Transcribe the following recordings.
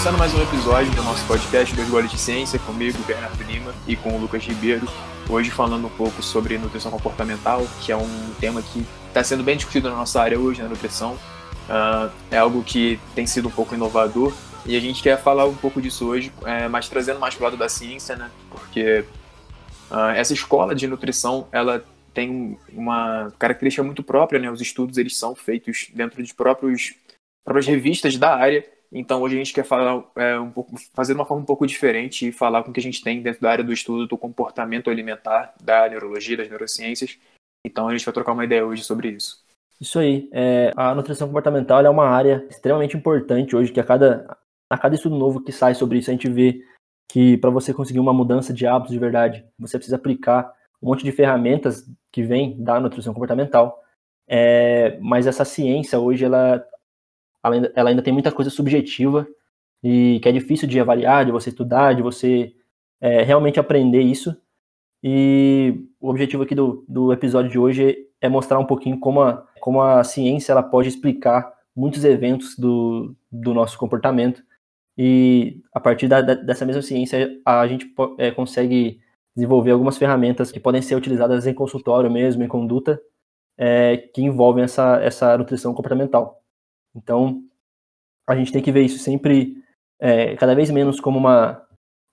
Começando mais um episódio do nosso podcast Dois Goles de Ciência, comigo, Bernardo Lima, e com o Lucas Ribeiro. Hoje falando um pouco sobre nutrição comportamental, que é um tema que está sendo bem discutido na nossa área hoje, na nutrição. Uh, é algo que tem sido um pouco inovador e a gente quer falar um pouco disso hoje, é, mas trazendo mais para o lado da ciência, né? Porque uh, essa escola de nutrição, ela tem uma característica muito própria, né? Os estudos eles são feitos dentro de próprios próprias revistas da área. Então hoje a gente quer falar é, um pouco, fazer de uma forma um pouco diferente e falar com o que a gente tem dentro da área do estudo do comportamento alimentar, da neurologia, das neurociências. Então a gente vai trocar uma ideia hoje sobre isso. Isso aí. É, a nutrição comportamental é uma área extremamente importante hoje, que a cada, a cada estudo novo que sai sobre isso, a gente vê que para você conseguir uma mudança de hábitos de verdade, você precisa aplicar um monte de ferramentas que vem da nutrição comportamental. É, mas essa ciência hoje, ela, ela ainda tem muita coisa subjetiva e que é difícil de avaliar, de você estudar, de você é, realmente aprender isso. E o objetivo aqui do, do episódio de hoje é mostrar um pouquinho como a, como a ciência ela pode explicar muitos eventos do, do nosso comportamento. E a partir da, dessa mesma ciência, a gente é, consegue desenvolver algumas ferramentas que podem ser utilizadas em consultório mesmo, em conduta, é, que envolvem essa, essa nutrição comportamental. Então, a gente tem que ver isso sempre, é, cada vez menos como uma,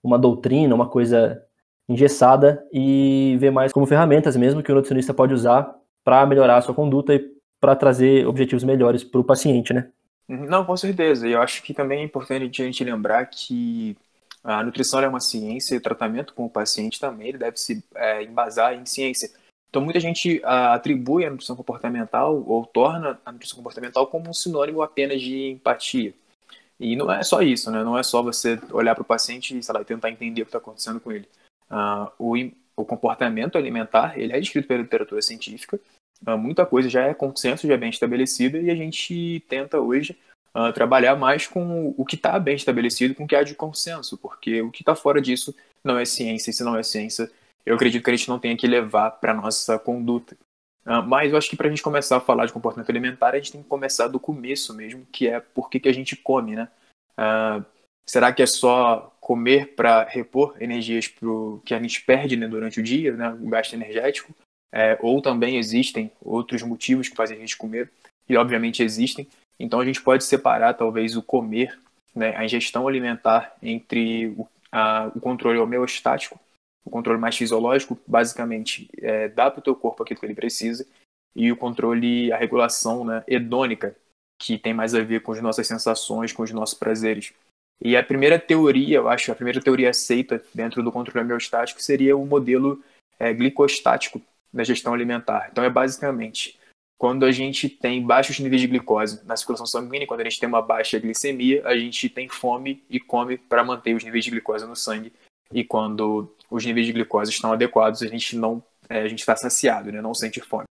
uma doutrina, uma coisa engessada, e ver mais como ferramentas mesmo que o nutricionista pode usar para melhorar a sua conduta e para trazer objetivos melhores para o paciente, né? Uhum. Não, com certeza. E eu acho que também é importante a gente lembrar que a nutrição é uma ciência e o tratamento com o paciente também ele deve se é, embasar em ciência. Então, muita gente a, atribui a nutrição comportamental ou torna a nutrição comportamental como um sinônimo apenas de empatia. E não é só isso, né? Não é só você olhar para o paciente e, sei lá, tentar entender o que está acontecendo com ele. Uh, o, o comportamento alimentar, ele é descrito pela literatura científica, ah, muita coisa já é consenso, já é bem estabelecida, e a gente tenta hoje uh, trabalhar mais com o que está bem estabelecido, com o que há de consenso, porque o que está fora disso não é ciência, e se não é ciência, eu acredito que a gente não tenha que levar para nossa conduta. Uh, mas eu acho que para a gente começar a falar de comportamento alimentar, a gente tem que começar do começo mesmo, que é por que, que a gente come, né? Uh, será que é só comer para repor energias pro, que a gente perde né, durante o dia, né, o gasto energético? é, ou também existem outros motivos que fazem a gente comer, e obviamente existem. Então a gente pode separar talvez o comer, né, a ingestão alimentar entre o, a, o controle homeostático, o controle mais fisiológico, basicamente é, dá para o teu corpo aquilo que ele precisa, e o controle, a regulação né, hedônica, que tem mais a ver com as nossas sensações, com os nossos prazeres. E a primeira teoria, eu acho, a primeira teoria aceita dentro do controle homeostático seria o modelo é, glicostático, da gestão alimentar. Então é basicamente quando a gente tem baixos níveis de glicose na circulação sanguínea, quando a gente tem uma baixa glicemia, a gente tem fome e come para manter os níveis de glicose no sangue. E quando os níveis de glicose estão adequados, a gente não é, a gente está saciado, né? não sente fome.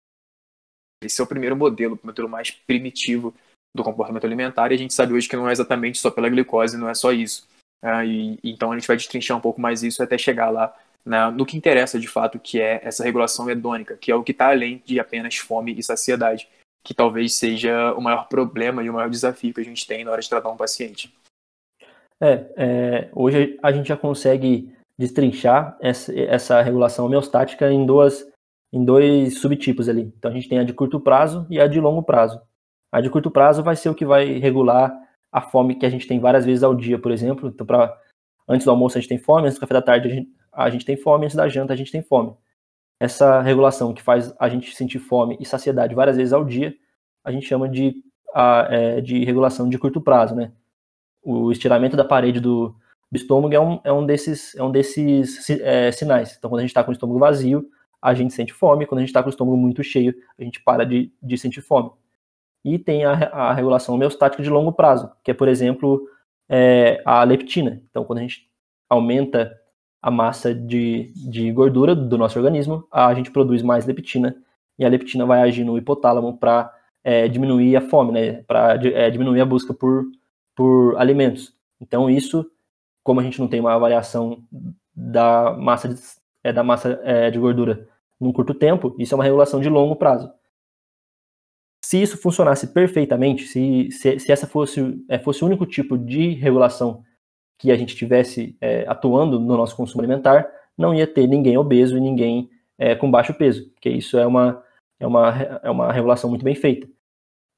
Esse é o primeiro modelo, o modelo mais primitivo do comportamento alimentar, e a gente sabe hoje que não é exatamente só pela glicose, não é só isso. É, e, então a gente vai destrinchar um pouco mais isso até chegar lá né, no que interessa de fato, que é essa regulação hedônica, que é o que está além de apenas fome e saciedade, que talvez seja o maior problema e o maior desafio que a gente tem na hora de tratar um paciente. É, é hoje a gente já consegue destrinchar essa, essa regulação homeostática em duas em dois subtipos ali. Então a gente tem a de curto prazo e a de longo prazo. A de curto prazo vai ser o que vai regular a fome que a gente tem várias vezes ao dia, por exemplo. Então, para antes do almoço a gente tem fome, antes do café da tarde a gente, a gente tem fome, antes da janta a gente tem fome. Essa regulação que faz a gente sentir fome e saciedade várias vezes ao dia, a gente chama de, a, é, de regulação de curto prazo, né? O estiramento da parede do, do estômago é um, é um desses, é um desses é, sinais. Então, quando a gente está com o estômago vazio, a gente sente fome. Quando a gente está com o estômago muito cheio, a gente para de, de sentir fome. E tem a, a regulação homeostática de longo prazo, que é, por exemplo, é, a leptina. Então, quando a gente aumenta a massa de, de gordura do nosso organismo, a gente produz mais leptina e a leptina vai agir no hipotálamo para é, diminuir a fome, né, para é, diminuir a busca por, por alimentos. Então isso, como a gente não tem uma avaliação da massa de, é, da massa é, de gordura num curto tempo, isso é uma regulação de longo prazo. se isso funcionasse perfeitamente, se, se, se essa fosse, é, fosse o único tipo de regulação que a gente tivesse é, atuando no nosso consumo alimentar, não ia ter ninguém obeso e ninguém é, com baixo peso, porque isso é uma, é, uma, é uma regulação muito bem feita.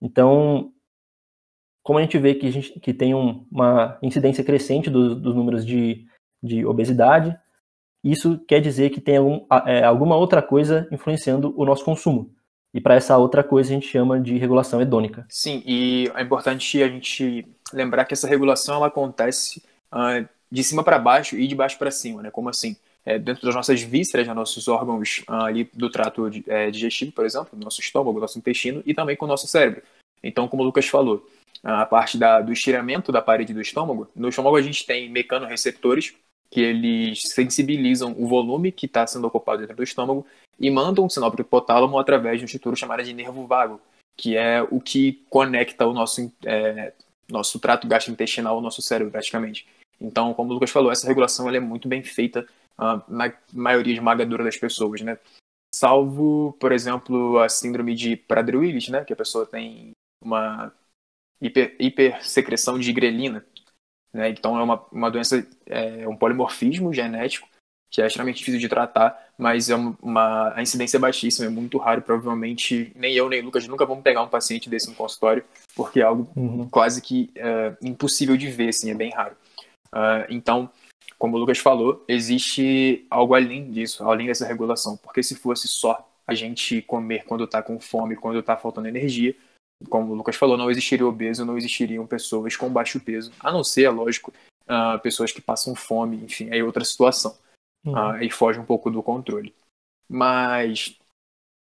Então, como a gente vê que, a gente, que tem um, uma incidência crescente do, dos números de, de obesidade, isso quer dizer que tem algum, é, alguma outra coisa influenciando o nosso consumo. E para essa outra coisa a gente chama de regulação hedônica. Sim, e é importante a gente lembrar que essa regulação ela acontece uh, de cima para baixo e de baixo para cima, né? Como assim? É, dentro das nossas vísceras, né, nossos órgãos uh, ali do trato é, digestivo, por exemplo, do nosso estômago, do nosso intestino e também com o nosso cérebro. Então, como o Lucas falou, a parte da, do estiramento da parede do estômago, no estômago a gente tem mecanorreceptores que eles sensibilizam o volume que está sendo ocupado dentro do estômago e mandam um sinal para o hipotálamo através de um estrutura chamada de nervo vago, que é o que conecta o nosso, é, nosso trato gastrointestinal ao nosso cérebro, praticamente. Então, como o Lucas falou, essa regulação é muito bem feita uh, na maioria esmagadora das pessoas, né? Salvo, por exemplo, a síndrome de Prader-Willis, né? Que a pessoa tem uma hiper, hipersecreção de grelina, né? Então é uma, uma doença, é um polimorfismo genético que é extremamente difícil de tratar, mas é uma, a incidência é baixíssima, é muito raro, provavelmente nem eu nem Lucas nunca vamos pegar um paciente desse no consultório, porque é algo uhum. quase que uh, impossível de ver, assim, é bem raro. Uh, então, como o Lucas falou, existe algo além disso, além dessa regulação, porque se fosse só a gente comer quando está com fome, quando está faltando energia, como o Lucas falou, não existiria obeso, não existiriam pessoas com baixo peso, a não ser, é lógico, uh, pessoas que passam fome, enfim, é outra situação uhum. uh, e foge um pouco do controle. Mas,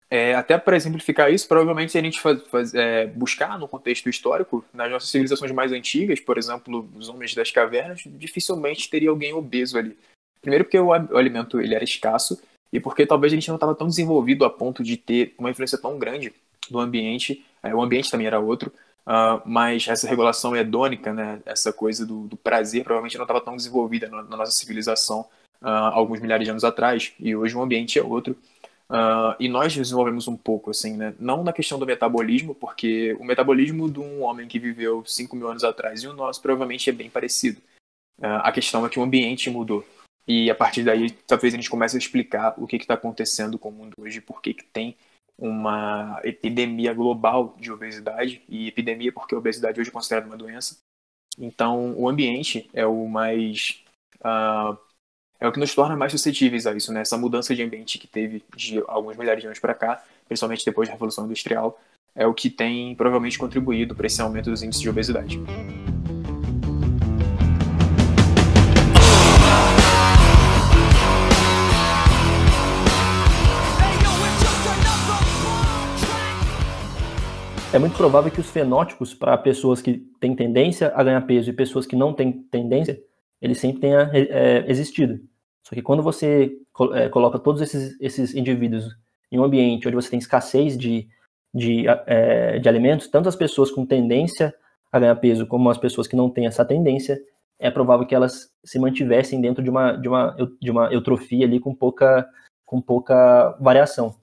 é, até para exemplificar isso, provavelmente se a gente faz, faz, é, buscar no contexto histórico, nas nossas civilizações mais antigas, por exemplo, os homens das cavernas, dificilmente teria alguém obeso ali. Primeiro porque o, o alimento ele era escasso e porque talvez a gente não estava tão desenvolvido a ponto de ter uma influência tão grande do ambiente. É, o ambiente também era outro, Uh, mas essa regulação hedônica, né, essa coisa do, do prazer, provavelmente não estava tão desenvolvida na, na, nossa civilização uh, alguns milhares de anos atrás, e hoje o ambiente é outro. Uh, e nós desenvolvemos um pouco, assim, né? Não na questão do metabolismo, porque o metabolismo de um homem que viveu 5 mil anos atrás e o nosso provavelmente é bem parecido. Uh, a questão é que o ambiente mudou. E a partir daí, talvez a gente comece a explicar o que está acontecendo com o mundo hoje, por que tem uma epidemia global de obesidade, e epidemia porque a obesidade hoje é considerada uma doença. Então, o ambiente é o mais uh, é o que nos torna mais suscetíveis a isso, né? Essa mudança de ambiente que teve de alguns milhares de anos para cá, principalmente depois da Revolução Industrial, é o que tem provavelmente contribuído para esse aumento dos índices de obesidade. É muito provável que os fenótipos para pessoas que têm tendência a ganhar peso e pessoas que não têm tendência, eles sempre tenha é, existido. Só que quando você é, coloca todos esses, esses indivíduos em um ambiente onde você tem escassez de, de, é, de alimentos, tanto as pessoas com tendência a ganhar peso como as pessoas que não têm essa tendência, é provável que elas se mantivessem dentro de uma, de uma, de uma eutrofia ali com pouca, com pouca variação.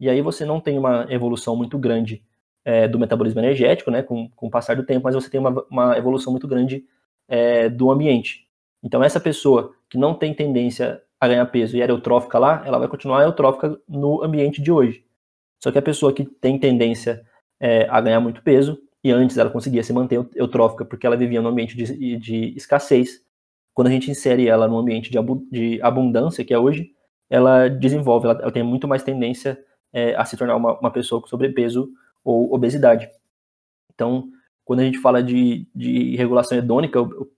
E aí você não tem uma evolução muito grande é, do metabolismo energético, né, com, com o passar do tempo, mas você tem uma, uma evolução muito grande é, do ambiente. Então, essa pessoa que não tem tendência a ganhar peso e era eutrófica lá, ela vai continuar eutrófica no ambiente de hoje. Só que a pessoa que tem tendência é, a ganhar muito peso, e antes ela conseguia se manter eutrófica porque ela vivia num ambiente de, de escassez, quando a gente insere ela num ambiente de, de abundância, que é hoje, ela desenvolve, ela, ela tem muito mais tendência é, a se tornar uma, uma pessoa com sobrepeso ou obesidade. Então, quando a gente fala de, de regulação hedônica, o,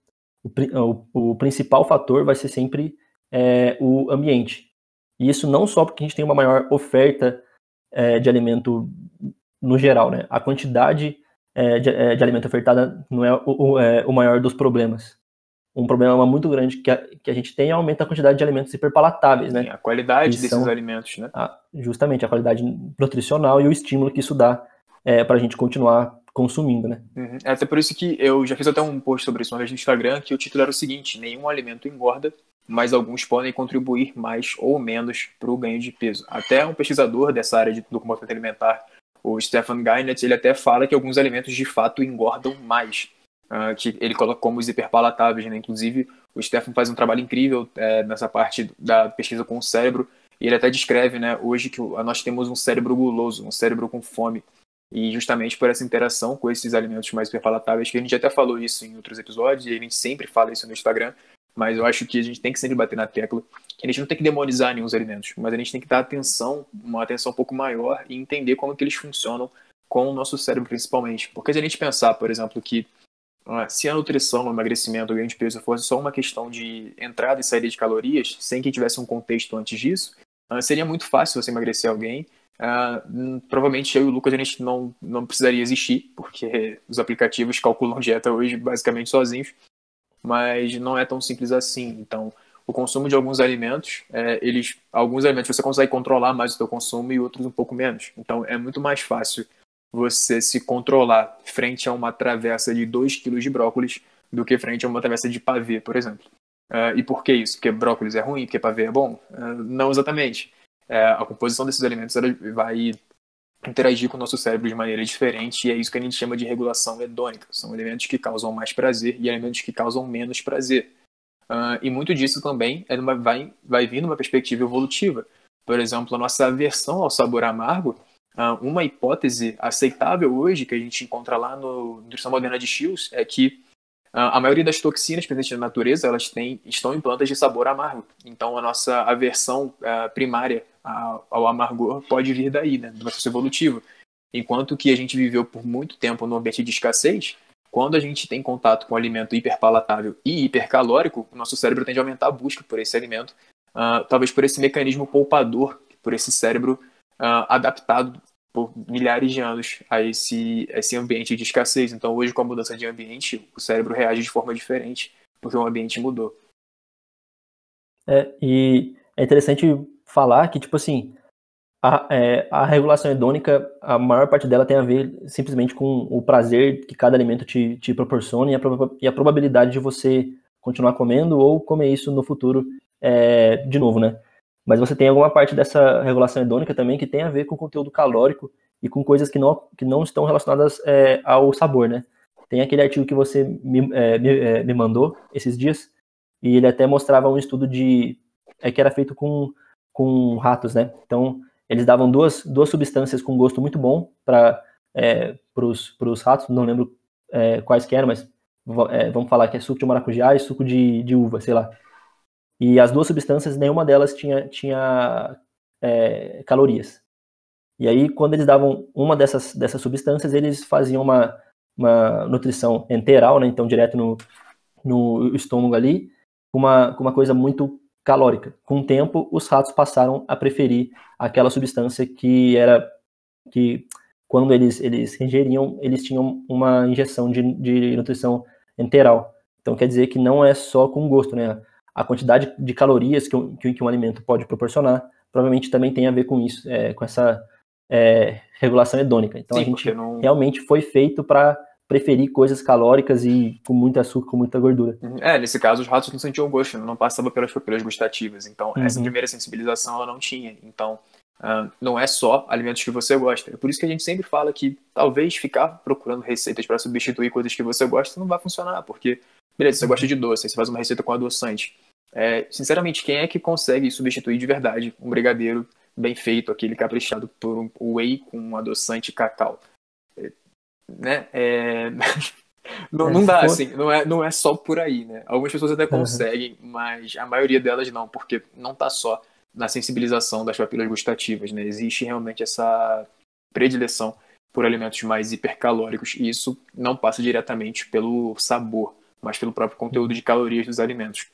o, o, principal fator vai ser sempre é, o ambiente. E isso não só porque a gente tem uma maior oferta é, de alimento no geral, né? A quantidade é, de, é, de, alimento ofertada não é o, o, é o, maior dos problemas. Um problema muito grande que a, que a gente tem é aumento da quantidade de alimentos hiperpalatáveis, né? Sim, a qualidade desses são, alimentos, né? A, justamente, a qualidade nutricional e o estímulo que isso dá é, para a gente continuar consumindo, né? Uhum. É até por isso que eu já fiz até um post sobre isso uma vez no Instagram, que o título era o seguinte: nenhum alimento engorda, mas alguns podem contribuir mais ou menos para o ganho de peso. Até um pesquisador dessa área de, do comportamento alimentar, o Stefan Geinert, ele até fala que alguns alimentos de fato engordam mais, uh, que ele coloca como os hiperpalatáveis, né? Inclusive, o Stefan faz um trabalho incrível é, nessa parte da pesquisa com o cérebro, e ele até descreve, né, hoje que nós temos um cérebro guloso, um cérebro com fome, e justamente por essa interação com esses alimentos mais hiperpalatáveis, que a gente até falou isso em outros episódios, e a gente sempre fala isso no Instagram, mas eu acho que a gente tem que sempre bater na tecla que a gente não tem que demonizar nenhum alimentos, mas a gente tem que dar atenção, uma atenção um pouco maior e entender como que eles funcionam com o nosso cérebro principalmente. Porque se a gente pensar, por exemplo, que ah, se a nutrição, o emagrecimento, o ganho de peso fosse só uma questão de entrada e saída de calorias, sem que tivesse um contexto antes disso, ah, seria muito fácil você emagrecer alguém. Uh, provavelmente eu e o Lucas a gente não, não precisaria existir, porque os aplicativos calculam dieta hoje basicamente sozinhos mas não é tão simples assim. Então, o consumo de alguns alimentos, é, eles, alguns alimentos você consegue controlar mais o seu consumo e outros um pouco menos. Então, é muito mais fácil você se controlar frente a uma travessa de 2 kg de brócolis do que frente a uma travessa de pavê, por exemplo. Uh, e por que isso? Porque brócolis é ruim, porque pavê é bom? Uh, não exatamente. Uh, a composição desses alimentos vai interagir com o nosso cérebro de maneira diferente e é isso que a gente chama de regulação hedônica. São elementos que causam mais prazer e elementos que causam menos prazer. Uh, e muito disso também é vai, vai vir numa perspectiva evolutiva. Por exemplo, a nossa aversão ao sabor amargo, uh, uma hipótese aceitável hoje que a gente encontra lá no Nutrição Moderna de Shields é que uh, a maioria das toxinas presentes na natureza elas têm, estão em plantas de sabor amargo. Então a nossa aversão primária ao amargor pode vir daí, né, do processo evolutivo. Enquanto que a gente viveu por muito tempo no ambiente de escassez, quando a gente tem contato com um alimento hiperpalatável e hipercalórico, o nosso cérebro tende a aumentar a busca por esse alimento, uh, talvez por esse mecanismo poupador, por esse cérebro uh, adaptado por milhares de anos a esse, a esse ambiente de escassez. Então, hoje, com a mudança de ambiente, o cérebro reage de forma diferente, porque o ambiente mudou. É, e é interessante falar que, tipo assim, a, é, a regulação hedônica, a maior parte dela tem a ver simplesmente com o prazer que cada alimento te, te proporciona e a, e a probabilidade de você continuar comendo ou comer isso no futuro é, de novo, né? Mas você tem alguma parte dessa regulação hedônica também que tem a ver com conteúdo calórico e com coisas que não, que não estão relacionadas é, ao sabor, né? Tem aquele artigo que você me, é, me, é, me mandou esses dias e ele até mostrava um estudo de é que era feito com com ratos, né? Então, eles davam duas, duas substâncias com gosto muito bom para é, os ratos, não lembro é, quais que eram, mas é, vamos falar que é suco de maracujá e suco de, de uva, sei lá. E as duas substâncias, nenhuma delas tinha, tinha é, calorias. E aí, quando eles davam uma dessas, dessas substâncias, eles faziam uma, uma nutrição enteral, né? Então, direto no, no estômago ali, com uma, com uma coisa muito calórica. Com o tempo, os ratos passaram a preferir aquela substância que era que quando eles eles ingeriam, eles tinham uma injeção de, de nutrição enteral. Então quer dizer que não é só com gosto, né? A quantidade de calorias que um, que um alimento pode proporcionar provavelmente também tem a ver com isso, é, com essa é, regulação hedônica. Então Sim, a gente não... realmente foi feito para preferir coisas calóricas e com muito açúcar, com muita gordura. Uhum. É, nesse caso os ratos não sentiam gosto, não passava pelas papilas gustativas. Então, uhum. essa primeira sensibilização ela não tinha. Então, uh, não é só alimentos que você gosta. É por isso que a gente sempre fala que talvez ficar procurando receitas para substituir coisas que você gosta não vai funcionar, porque, beleza, você gosta de doce, você faz uma receita com adoçante. É, sinceramente, quem é que consegue substituir de verdade um brigadeiro bem feito, aquele caprichado por um whey com um adoçante cacau? Né? É... não, é, não dá, for... assim, não é, não é só por aí, né? Algumas pessoas até conseguem, uhum. mas a maioria delas não, porque não tá só na sensibilização das papilas gustativas, né? Existe realmente essa predileção por alimentos mais hipercalóricos e isso não passa diretamente pelo sabor, mas pelo próprio conteúdo de calorias dos alimentos.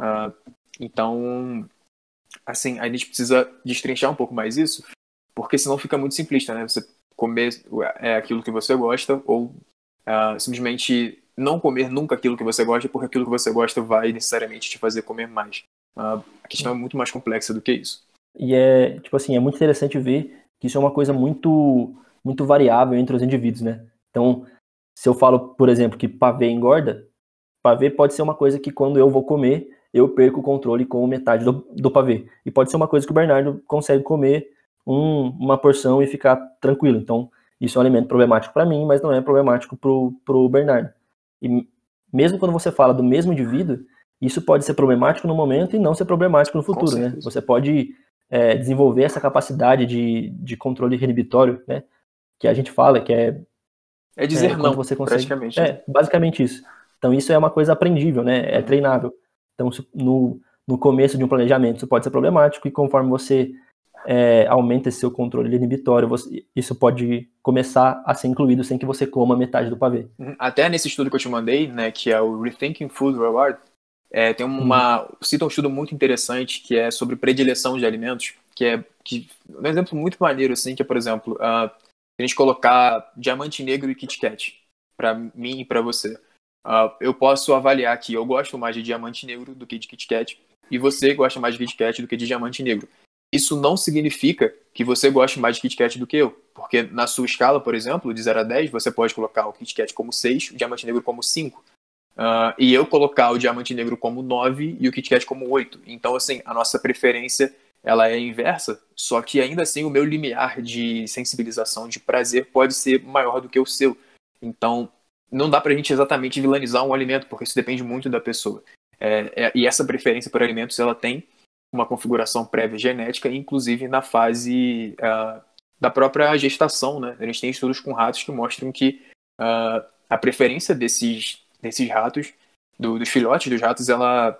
Uh, então, assim, a gente precisa destrinchar um pouco mais isso, porque senão fica muito simplista, né? Você comer é, aquilo que você gosta ou uh, simplesmente não comer nunca aquilo que você gosta, porque aquilo que você gosta vai necessariamente te fazer comer mais. Uh, a questão é muito mais complexa do que isso. E é, tipo assim, é muito interessante ver que isso é uma coisa muito, muito variável entre os indivíduos, né? Então, se eu falo, por exemplo, que pavê engorda, pavê pode ser uma coisa que quando eu vou comer, eu perco o controle com metade do, do pavê. E pode ser uma coisa que o Bernardo consegue comer um, uma porção e ficar tranquilo. Então, isso é um alimento problemático para mim, mas não é problemático para o Bernardo. E mesmo quando você fala do mesmo indivíduo, isso pode ser problemático no momento e não ser problemático no futuro, né? Você pode é, desenvolver essa capacidade de, de controle inibitório, né? Que a gente fala que é... É dizer é, não, você consegue, praticamente. É, basicamente isso. Então isso é uma coisa aprendível, né? É treinável. Então no, no começo de um planejamento isso pode ser problemático e conforme você é, aumenta seu controle inibitório, você, isso pode começar a ser incluído sem que você coma metade do pavê. Uhum. Até nesse estudo que eu te mandei, né, que é o Rethinking Food Reward, é, tem uma uhum. cita um estudo muito interessante que é sobre predileção de alimentos, que é que, um exemplo muito maneiro assim, que é por exemplo, uh, a gente colocar diamante negro e Kit Kat para mim e para você. Uh, eu posso avaliar que eu gosto mais de diamante negro do que de Kit Kat e você gosta mais de Kit Kat do que de diamante negro isso não significa que você goste mais de Kit Kat do que eu. Porque na sua escala, por exemplo, de 0 a 10, você pode colocar o Kit Kat como 6, o Diamante Negro como 5. Uh, ah, e eu colocar o Diamante Negro como 9 e o Kit Kat como 8. Então, assim, a nossa preferência ela é inversa, só que ainda assim o meu limiar de sensibilização, de prazer, pode ser maior do que o seu. Então, não dá pra gente exatamente vilanizar um alimento, porque isso depende muito da pessoa. É, é, e essa preferência por alimentos, ela tem uma configuração prévia genética, inclusive na fase uh, da própria gestação. Né? A gente tem estudos com ratos que mostram que uh, a preferência desses, desses ratos, do, dos filhotes dos ratos, ela,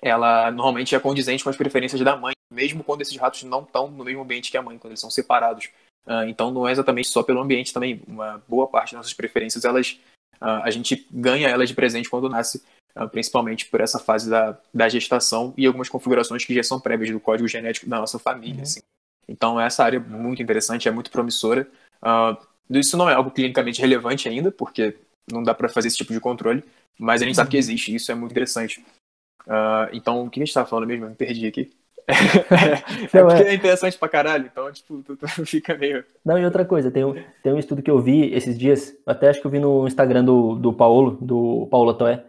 ela normalmente é condizente com as preferências da mãe, mesmo quando esses ratos não estão no mesmo ambiente que a mãe, quando eles são separados. Uh, então não é exatamente só pelo ambiente também. Uma boa parte das nossas preferências, elas, a gente ganha elas de presente quando nasce principalmente por essa fase da, da gestação e algumas configurações que já são prévias do código genético da nossa família. Uhum. Assim. Então, essa área é muito interessante, é muito promissora. Uh, isso não é algo clinicamente relevante ainda, porque não dá para fazer esse tipo de controle, mas a gente sabe que uhum. existe, e isso é muito interessante. Uh, então, o que a gente estava falando mesmo? Eu me perdi aqui. é, porque é interessante pra caralho, então, tipo, tu, tu, fica meio. Não, e outra coisa, tem um, tem um estudo que eu vi esses dias, até acho que eu vi no Instagram do, do Paulo, do Paulo Toé,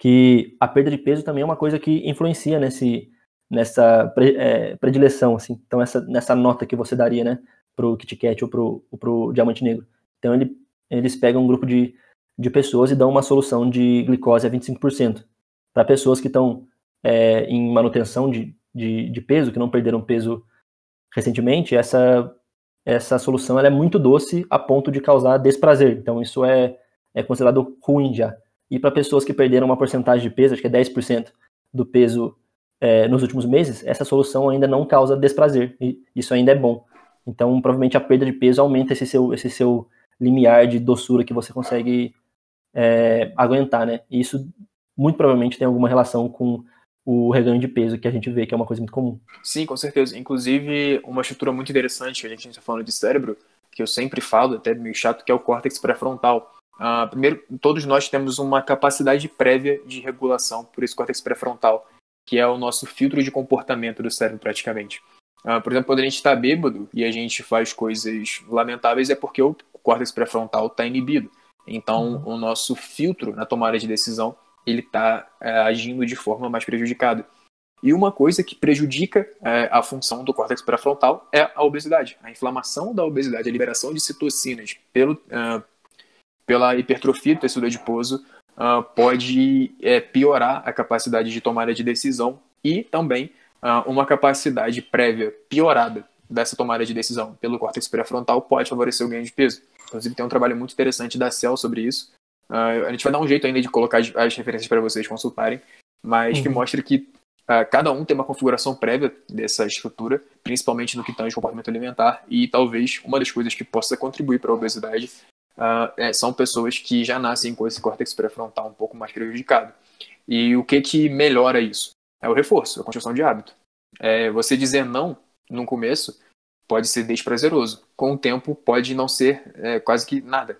que a perda de peso também é uma coisa que influencia nesse, nessa pre, é, predileção, assim. Então, essa, nessa nota que você daria, né, pro Kit Kat ou pro, ou pro Diamante Negro. Então, ele, eles pegam um grupo de, de pessoas e dão uma solução de glicose a 25%. Para pessoas que estão é, em manutenção de, de, de, peso, que não perderam peso recentemente, essa, essa solução é muito doce a ponto de causar desprazer. Então, isso é, é considerado ruim já. E para pessoas que perderam uma porcentagem de peso, acho que é 10% do peso é, nos últimos meses, essa solução ainda não causa desprazer. E isso ainda é bom. Então, provavelmente a perda de peso aumenta esse seu, esse seu limiar de doçura que você consegue é, aguentar, né? E isso muito provavelmente tem alguma relação com o reganho de peso que a gente vê que é uma coisa muito comum. Sim, com certeza. Inclusive, uma estrutura muito interessante, a gente está falando de cérebro, que eu sempre falo, até meio chato, que é o córtex pré-frontal. Uh, primeiro, todos nós temos uma capacidade prévia de regulação por esse córtex pré-frontal, que é o nosso filtro de comportamento do cérebro, praticamente. Uh, por exemplo, quando a gente está bêbado e a gente faz coisas lamentáveis, é porque o córtex pré-frontal está inibido. Então, uhum. o nosso filtro na tomada de decisão ele está é, agindo de forma mais prejudicada. E uma coisa que prejudica é, a função do córtex pré-frontal é a obesidade. A inflamação da obesidade, a liberação de citocinas pelo, uh, pela hipertrofia do tecido adiposo, uh, pode é, piorar a capacidade de tomada de decisão e também uh, uma capacidade prévia piorada dessa tomada de decisão pelo córtex pré-frontal pode favorecer o ganho de peso. Inclusive, tem um trabalho muito interessante da CEL sobre isso. Uh, a gente vai dar um jeito ainda de colocar as, as referências para vocês consultarem, mas uhum. que mostra que cada um tem uma configuração prévia dessa estrutura, principalmente no que tange comportamento alimentar, e talvez uma das coisas que possa contribuir para a obesidade uh, é, são pessoas que já nascem com esse córtex pré-frontal um pouco mais prejudicado. E o que que melhora isso? É o reforço, a construção de hábito. É, você dizer não no começo pode ser desprazeroso. Com o tempo pode não ser é, quase que nada.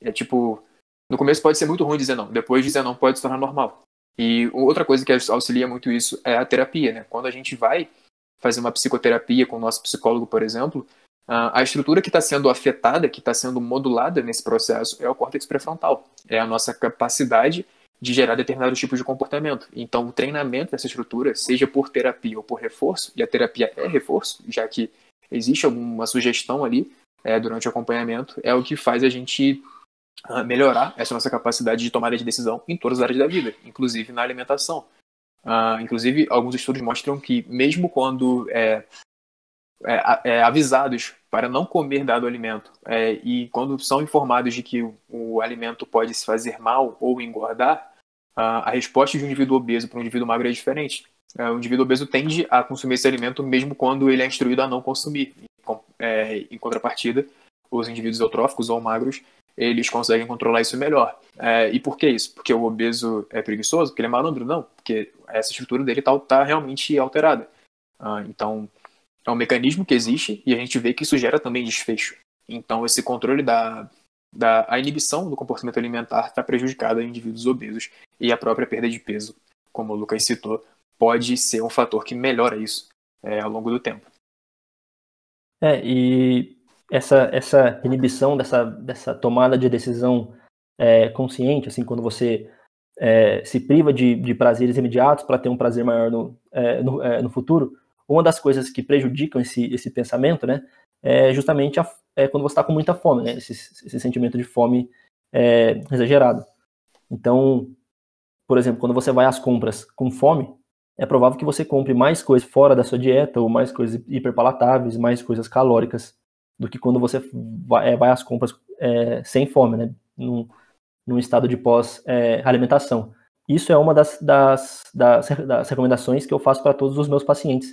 É tipo, no começo pode ser muito ruim dizer não, depois dizer não pode se tornar normal. E outra coisa que auxilia muito isso é a terapia, né? Quando a gente vai fazer uma psicoterapia com o nosso psicólogo, por exemplo, a estrutura que está sendo afetada, que está sendo modulada nesse processo, é o córtex pré-frontal. É a nossa capacidade de gerar determinados tipos de comportamento. Então, o treinamento dessa estrutura, seja por terapia ou por reforço, e a terapia é reforço, já que existe alguma sugestão ali é, durante o acompanhamento, é o que faz a gente uh, melhorar essa nossa capacidade de tomada de decisão em todas as áreas da vida, inclusive na alimentação. Uh, inclusive, alguns estudos mostram que, mesmo quando é, é, é, avisados para não comer dado alimento é, e quando são informados de que o, o, alimento pode se fazer mal ou engordar, uh, a resposta de um indivíduo obeso para um indivíduo magro é diferente. Uh, o indivíduo obeso tende a consumir esse alimento mesmo quando ele é instruído a não consumir. É, em contrapartida, os indivíduos eutróficos ou magros eles conseguem controlar isso melhor. É, e por que isso? Porque o obeso é preguiçoso? Porque ele é malandro? Não, porque essa estrutura dele está tá realmente alterada. Ah, então, é um mecanismo que existe e a gente vê que isso gera também desfecho. Então, esse controle da, da a inibição do comportamento alimentar está prejudicada em indivíduos obesos e a própria perda de peso, como o Lucas citou, pode ser um fator que melhora isso é, ao longo do tempo. É, e essa, essa inibição dessa, dessa tomada de decisão é, consciente, assim, quando você é, se priva de, de prazeres imediatos para ter um prazer maior no, é, no, é, no, futuro, uma das coisas que prejudicam esse, esse pensamento, né, é justamente a, é quando você está com muita fome, né, esse, esse sentimento de fome é, exagerado. Então, por exemplo, quando você vai às compras com fome, é provável que você compre mais coisas fora da sua dieta, ou mais coisas hiperpalatáveis, mais coisas calóricas, do que quando você vai, é, vai às compras é, sem fome, né? Num, num estado de pós-alimentação. Isso é uma das, das, das, das, recomendações que eu faço para todos os meus pacientes,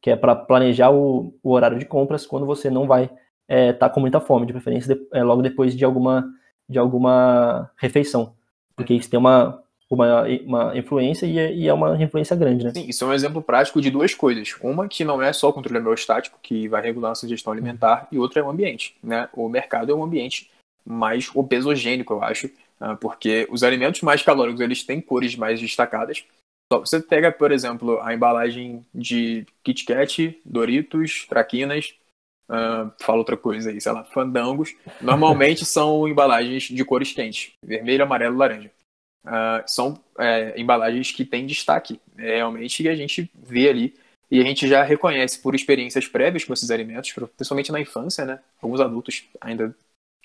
que é para planejar o, o, horário de compras quando você não vai estar é, tá com muita fome, de preferência de, é, logo depois de alguma, de alguma refeição, porque isso tem uma, uma, uma influência e é, e é, uma influência grande, né? Sim, isso é um exemplo prático de duas coisas. Uma que não é só o controle homeostático, que vai regular a sugestão alimentar, e outra é o ambiente, né? O mercado é um ambiente mais obesogênico, eu acho, ah, porque os alimentos mais calóricos, eles têm cores mais destacadas. Você pega, por exemplo, a embalagem de Kit Kat, Doritos, Traquinas, uh, fala outra coisa aí, sei lá, fandangos, normalmente são embalagens de cores quentes, vermelho, amarelo, laranja uh, são é, embalagens que têm destaque, é, realmente, e a gente vê ali, e a gente já reconhece por experiências prévias com esses alimentos, principalmente na infância, né? Alguns adultos ainda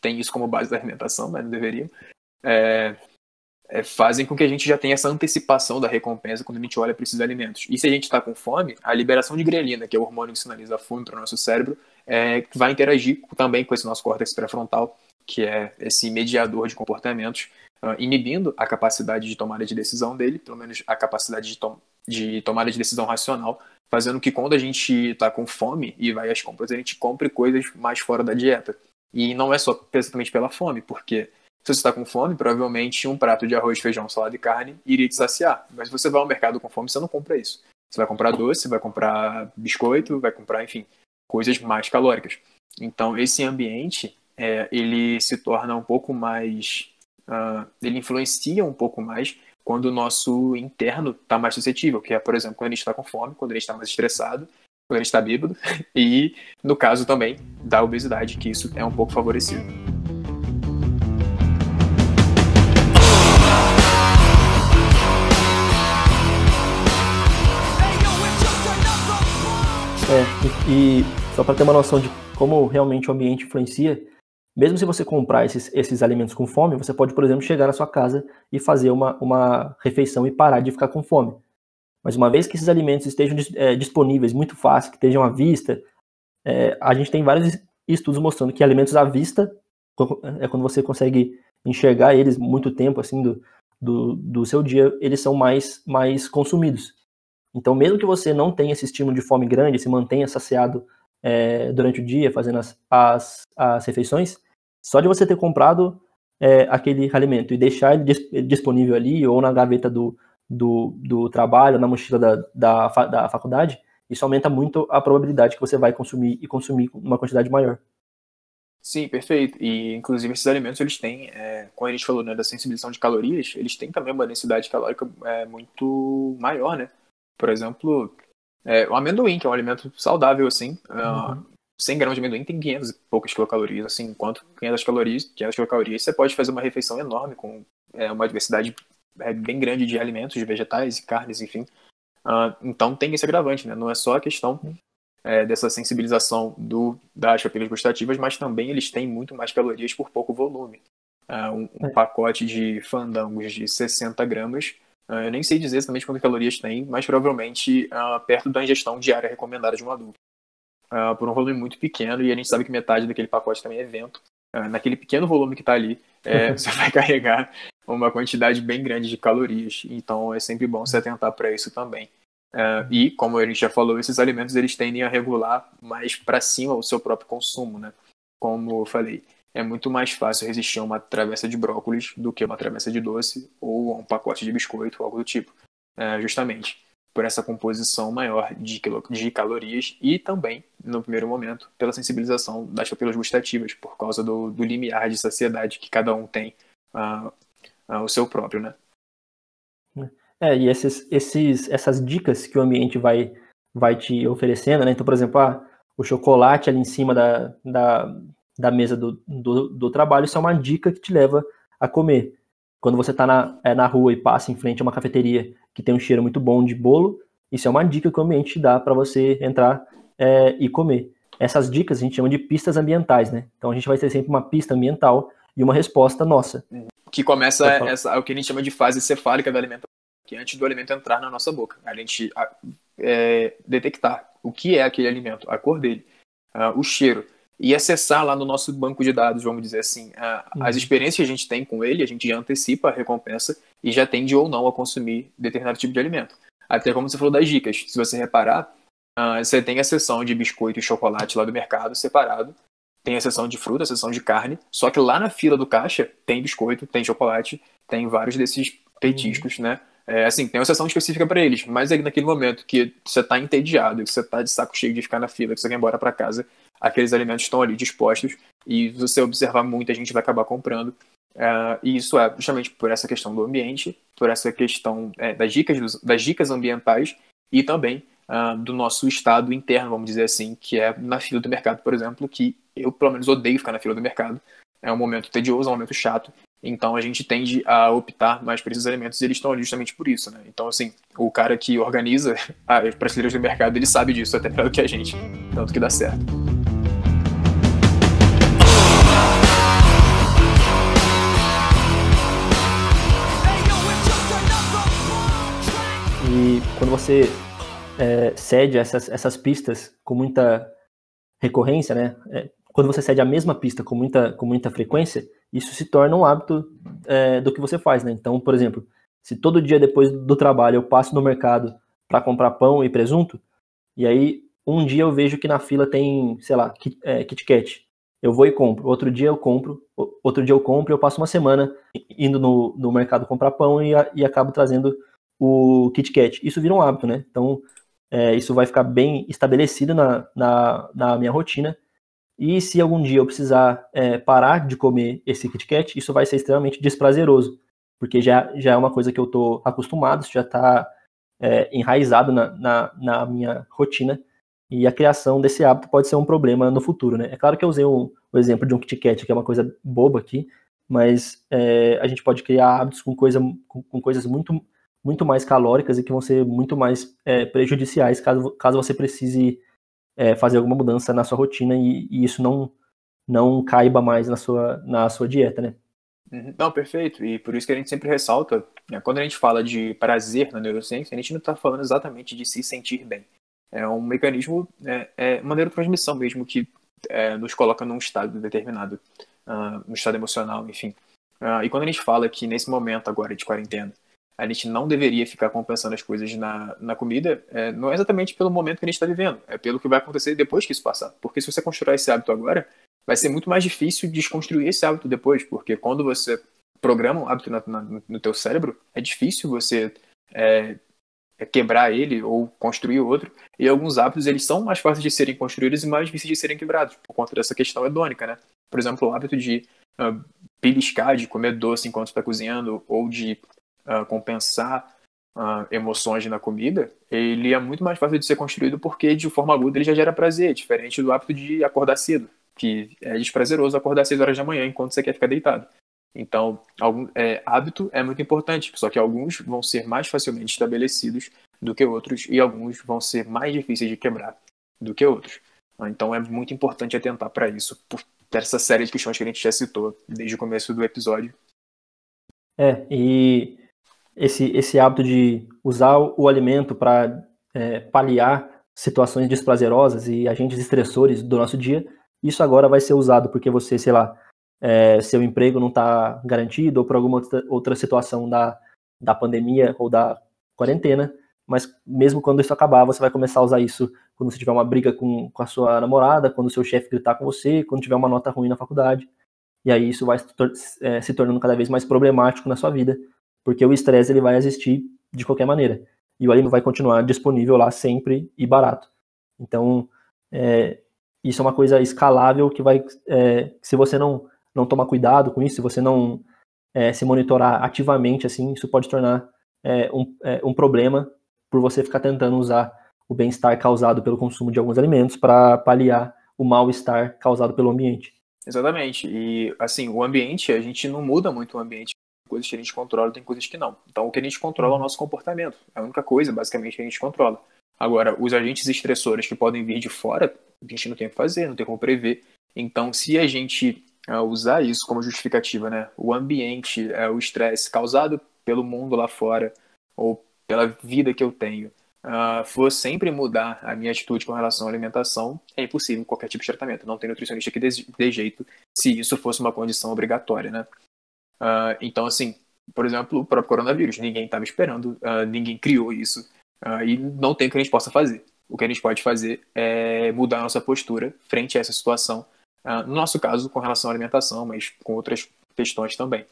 têm isso como base da alimentação, mas não deveriam. É, é, fazem com que a gente já tenha essa antecipação da recompensa quando a gente olha para esses alimentos. E se a gente está com fome, a liberação de grelina, que é o hormônio que sinaliza a fome para o nosso cérebro, é, vai interagir também com esse nosso córtex pré-frontal, que é esse mediador de comportamentos, uh, inibindo a capacidade de tomada de decisão dele, pelo menos a capacidade de, tom de tomada de decisão racional, fazendo que quando a gente está com fome e vai às compras, a gente compre coisas mais fora da dieta. E não é só exatamente pela fome, porque se você está com fome, provavelmente um prato de arroz, feijão, salada e carne iria te saciar. Mas você vai ao mercado com fome, você não compra isso. Você vai comprar doce, vai comprar biscoito, vai comprar, enfim, coisas mais calóricas. Então, esse ambiente, é, ele se torna um pouco mais uh, ele influencia um pouco mais quando o nosso interno está mais suscetível, que é, por exemplo, quando a gente está com fome, quando a gente está mais estressado, quando a gente está bêbado, e no caso também da obesidade, que isso é um pouco favorecido. É, e, e só para ter uma noção de como realmente o ambiente influencia, mesmo se você comprar esses, esses alimentos com fome, você pode, por exemplo, chegar na sua casa e fazer uma, uma refeição e parar de ficar com fome. Mas uma vez que esses alimentos estejam é, disponíveis muito fácil, que estejam à vista, é, a gente tem vários estudos mostrando que alimentos à vista é quando você consegue enxergar eles muito tempo assim do, do, do seu dia, eles são mais, mais consumidos. Então, mesmo que você não tenha esse estímulo de fome grande, se mantenha saciado é, durante o dia, fazendo as, as, as refeições, só de você ter comprado é, aquele alimento e deixar ele dis disponível ali, ou na gaveta do, do, do trabalho, na mochila da, da, da faculdade, isso aumenta muito a probabilidade que você vai consumir e consumir uma quantidade maior. Sim, perfeito. E inclusive esses alimentos eles têm, é, como a gente falou né, da sensibilização de calorias, eles têm também uma densidade calórica é, muito maior, né? Por exemplo, é, o amendoim, que é um alimento saudável, assim, uhum. uh, 100 gramas de amendoim tem 500 e poucas quilocalorias, assim, enquanto 500 calorias, 500 quilocalorias, você pode fazer uma refeição enorme com é, uma diversidade é, bem grande de alimentos, de vegetais e carnes, enfim. Uh, então tem esse agravante, né? Não é só a questão é, dessa sensibilização do, das papilas gustativas, mas também eles têm muito mais calorias por pouco volume. Uh, um, um é. pacote de fandangos de 60 gramas, eu nem sei dizer exatamente quantas calorias tem, mas provavelmente uh, perto da ingestão diária recomendada de um adulto. por um volume muito pequeno, e a gente sabe que metade daquele pacote também é vento. naquele pequeno volume que está ali, é, você vai carregar uma quantidade bem grande de calorias. Então é sempre bom se atentar para isso também. Uh, e, como a gente já falou, esses alimentos eles tendem a regular mais para cima o seu próprio consumo, né? Como eu falei, é muito mais fácil resistir a uma travessa de brócolis do que uma travessa de doce ou a um pacote de biscoito ou algo do tipo. Uh, justamente por essa composição maior de, de calorias e também, no primeiro momento, pela sensibilização das papilas gustativas, por causa do, do limiar de saciedade que cada um tem uh, o seu próprio, né? É, e esses, esses, essas dicas que o ambiente vai, vai te oferecendo, né? Então, por exemplo, ah, o chocolate ali em cima da, da, da mesa do, do, do, trabalho, isso é uma dica que te leva a comer. Quando você está na, é, na rua e passa em frente a uma cafeteria que tem um cheiro muito bom de bolo, isso é uma dica que o ambiente te dá para você entrar é, e comer. Essas dicas a gente chama de pistas ambientais, né? Então a gente vai ter sempre uma pista ambiental e uma resposta nossa. Que começa essa, o que a gente chama de fase cefálica da alimentação que antes do alimento entrar na nossa boca, a gente é, detectar o que é aquele alimento, a cor dele, uh, o cheiro, e acessar lá no nosso banco de dados, vamos dizer assim, uh, uhum. as experiências que a gente tem com ele, a gente já antecipa a recompensa e já tende ou não a consumir determinado tipo de alimento. Até como você falou das dicas, se você reparar, uh, você tem a seção de biscoito e chocolate lá do mercado separado, tem a seção de fruta, a seção de carne, só que lá na fila do caixa tem biscoito, tem chocolate, tem vários desses petiscos, uhum. né? É, assim, tem uma sessão específica para eles, mas aí naquele momento que você tá entediado, que você tá de saco cheio de ficar na fila, que você quer ir embora para casa, aqueles alimentos estão ali dispostos e você observar muito, a gente vai acabar comprando. É, e isso é justamente por essa questão do ambiente, por essa questão é, das, dicas, das dicas ambientais e também uh, do nosso estado interno, vamos dizer assim, que é na fila do mercado, por exemplo, que eu pelo menos odeio ficar na fila do mercado. É um momento tedioso, é um momento chato, então a gente tende a optar mais por esses alimentos e eles estão ali justamente por isso, né? Então, assim, o cara que organiza as prateleiras do mercado, ele sabe disso até melhor do que a gente. Tanto que dá certo. E quando você é, cede essas, essas pistas com muita recorrência, né? É, quando você cede a mesma pista com muita, com muita frequência, isso se torna um hábito é, do que você faz, né? Então, por exemplo, se todo dia depois do trabalho eu passo no mercado para comprar pão e presunto, e aí um dia eu vejo que na fila tem, sei lá, Kit, é, Kit Kat. Eu vou e compro. Outro dia eu compro. Outro dia eu compro eu passo uma semana indo no, no mercado comprar pão e, e acabo trazendo o Kit Kat. Isso vira um hábito, né? Então, é, isso vai ficar bem estabelecido na, na, na minha rotina e se algum dia eu precisar é, parar de comer esse Kit Kat, isso vai ser extremamente desprazeroso, porque já, já é uma coisa que eu estou acostumado, já está é, enraizado na, na, na, minha rotina, e a criação desse hábito pode ser um problema no futuro, né? É claro que eu usei um, o exemplo de um Kit Kat, que é uma coisa boba aqui, mas é, a gente pode criar hábitos com, coisa, com, com, coisas muito, muito mais calóricas e que vão ser muito mais é, prejudiciais caso, caso você precise é, fazer alguma mudança na sua rotina e, e, isso não não caiba mais na sua, na sua dieta, né? Uhum. Não, perfeito. E por isso que a gente sempre ressalta, né, quando a gente fala de prazer na neurociência, a gente não está falando exatamente de se sentir bem. É um mecanismo, é, é uma neurotransmissão mesmo que é, nos coloca num estado determinado, uh, estado emocional, enfim. Uh, e quando a gente fala que nesse momento agora de quarentena, a gente não deveria ficar compensando as coisas na, na comida, é, não é exatamente pelo momento que a gente está vivendo, é pelo que vai acontecer depois que isso passar. Porque se você constrói esse hábito agora, vai ser muito mais difícil desconstruir esse hábito depois, porque quando você programa um hábito na, na, no teu cérebro, é difícil você é, é quebrar ele ou construir outro. E alguns hábitos eles são mais fáceis de serem construídos e mais difíceis de serem quebrados, por conta dessa questão hedônica, né? Por exemplo, o hábito de uh, beliscar, de comer doce enquanto está cozinhando, ou de uh, compensar uh, emoções na comida, ele é muito mais fácil de ser construído porque de forma aguda ele já gera prazer, diferente do hábito de acordar cedo, que é desprazeroso acordar 6 horas da manhã enquanto você quer ficar deitado. Então, algum, é, hábito é muito importante, só que alguns vão ser mais facilmente estabelecidos do que outros e alguns vão ser mais difíceis de quebrar. do que outros. Então é muito importante atentar para isso, por essa série de questões que a gente já citou desde o começo do episódio. É, e esse, esse hábito de usar o alimento para é, paliar situações desprazerosas e agentes estressores do nosso dia, isso agora vai ser usado porque você, sei lá, é, seu emprego não está garantido ou por alguma outra situação da, da pandemia ou da quarentena, mas mesmo quando isso acabar, você vai começar a usar isso quando você tiver uma briga com, com a sua namorada, quando o seu chefe gritar com você, quando tiver uma nota ruim na faculdade. E aí isso vai é, se tornando cada vez mais problemático na sua vida, porque o estresse ele vai existir de qualquer maneira. E o alimento vai continuar disponível lá sempre e barato. Então, é, isso é uma coisa escalável que vai, é, se você não, não tomar cuidado com isso, se você não é, se monitorar ativamente, assim, isso pode tornar é, um, é, um problema por você ficar tentando usar o bem-estar causado pelo consumo de alguns alimentos para paliar o mal-estar causado pelo ambiente. Exatamente. E, assim, o ambiente, a gente não muda muito o ambiente. Coisas que a gente controla, tem coisas que não. Então, o que a gente controla é o nosso comportamento. É a única coisa, basicamente, que a gente controla. Agora, os agentes estressores que podem vir de fora, a gente não tem o que fazer, não tem como prever. Então, se a gente uh, usar isso como justificativa, né? O ambiente, uh, o estresse causado pelo mundo lá fora, ou pela vida que eu tenho, uh, for sempre mudar a minha atitude com relação à alimentação, é impossível qualquer tipo de tratamento. Não tem nutricionista que dê jeito se isso fosse uma condição obrigatória, né? Uh, então, assim, por exemplo, o próprio coronavírus, ninguém estava esperando, uh, ninguém criou isso, e não tem o que a gente possa fazer. O que a gente pode fazer é mudar a nossa postura frente a essa situação, no nosso caso, com relação à alimentação, mas com outras questões também.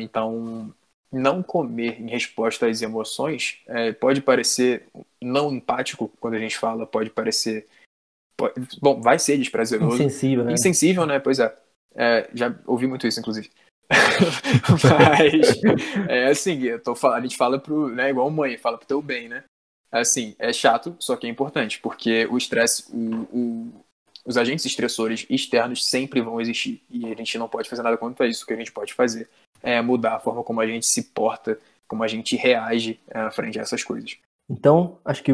então, não comer em resposta às emoções é, pode parecer não empático quando a gente fala, pode parecer. Pode, bom, vai ser desprazeroso. Insensível, né? Insensível, né? Pois é. é já ouvi muito isso, inclusive. Mas, é assim, eu tô, a gente fala pro, né, igual mãe, fala pro teu bem, né? Assim, é chato, só que é importante, porque o estresse, o, o, os agentes estressores externos sempre vão existir, e a gente não pode fazer nada contra isso, o que a gente pode fazer é, mudar a forma como a gente se porta, como a gente reage é, frente a essas coisas. Então, acho que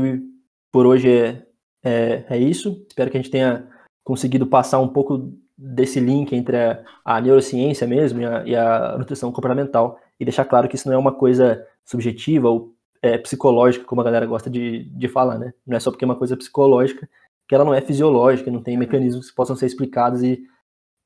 por hoje é, é, é, isso. Espero que a gente tenha conseguido passar um pouco desse link entre a, a neurociência mesmo e a, e a, nutrição comportamental e deixar claro que isso não é uma coisa subjetiva ou é, psicológica, como a galera gosta de, de falar, né? Não é só porque é uma coisa psicológica que ela não é fisiológica, não tem mecanismos que possam ser explicados e,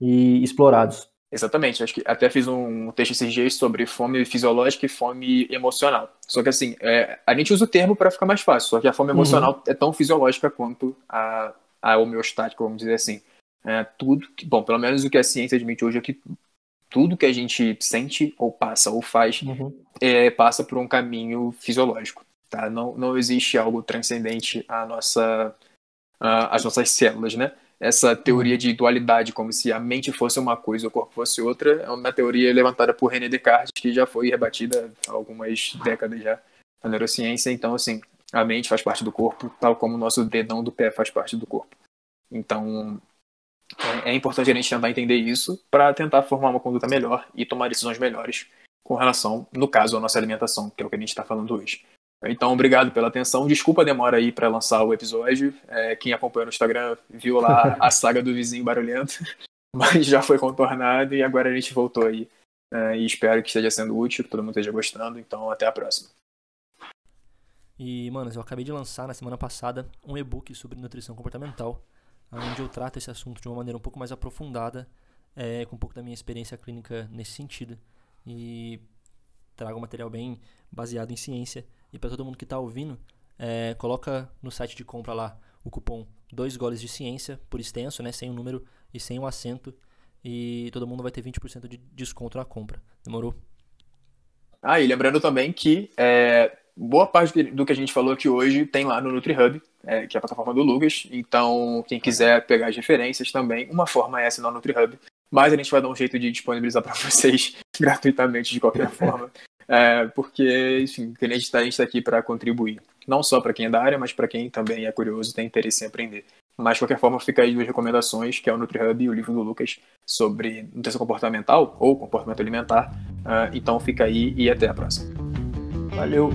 e explorados. Exatamente, acho que até fiz um texto esses dias sobre fome fisiológica e fome emocional. Só que assim, é, a gente usa o termo para ficar mais fácil, só que a fome uhum. emocional uhum. é tão fisiológica quanto a, a homeostática, vamos dizer assim. É, tudo que, bom, pelo menos o que a ciência admite hoje é que tudo que a gente sente ou passa ou faz uhum. é, passa por um caminho fisiológico. Tá? Não, não existe algo transcendente à nossa, às nossas células, né? essa teoria uhum. de dualidade, como se a mente fosse uma coisa e o corpo fosse outra, é uma teoria levantada por René Descartes, que já foi rebatida há algumas décadas já na neurociência. Então, assim, a mente faz parte do corpo, tal como o nosso dedão do pé faz parte do corpo. Então, é, é importante a gente tentar entender isso para tentar formar uma conduta melhor e tomar decisões melhores com relação, no caso, à nossa alimentação, que é o que a gente está falando hoje. Então, obrigado pela atenção. Desculpa a demora aí para lançar o episódio. É, quem acompanhou no Instagram viu lá a saga do vizinho barulhento, mas já foi contornado e agora a gente voltou aí. É, e espero que esteja sendo útil, que todo mundo esteja gostando. Então, até a próxima. E, mano, eu acabei de lançar na semana passada um e-book sobre nutrição comportamental, onde eu trato esse assunto de uma maneira um pouco mais aprofundada, é, com um pouco da minha experiência clínica nesse sentido. E trago material bem baseado em ciência e para todo mundo que está ouvindo, é, coloca no site de compra lá o cupom 2 goles de ciência, por extenso, né, sem o um número e sem o um acento. E todo mundo vai ter 20% de desconto na compra. Demorou? Ah, e lembrando também que é, boa parte do que a gente falou aqui hoje tem lá no NutriHub, é, que é a plataforma do Lucas. Então, quem quiser pegar as referências também, uma forma é essa no NutriHub. Mas a gente vai dar um jeito de disponibilizar para vocês gratuitamente de qualquer forma. É, porque, enfim, a gente está tá aqui para contribuir. Não só para quem é da área, mas para quem também é curioso e tem interesse em aprender. Mas, de qualquer forma, fica aí duas recomendações, que é o NutriHub e o livro do Lucas sobre nutrição comportamental ou comportamento alimentar. Uh, então, fica aí e até a próxima. Valeu!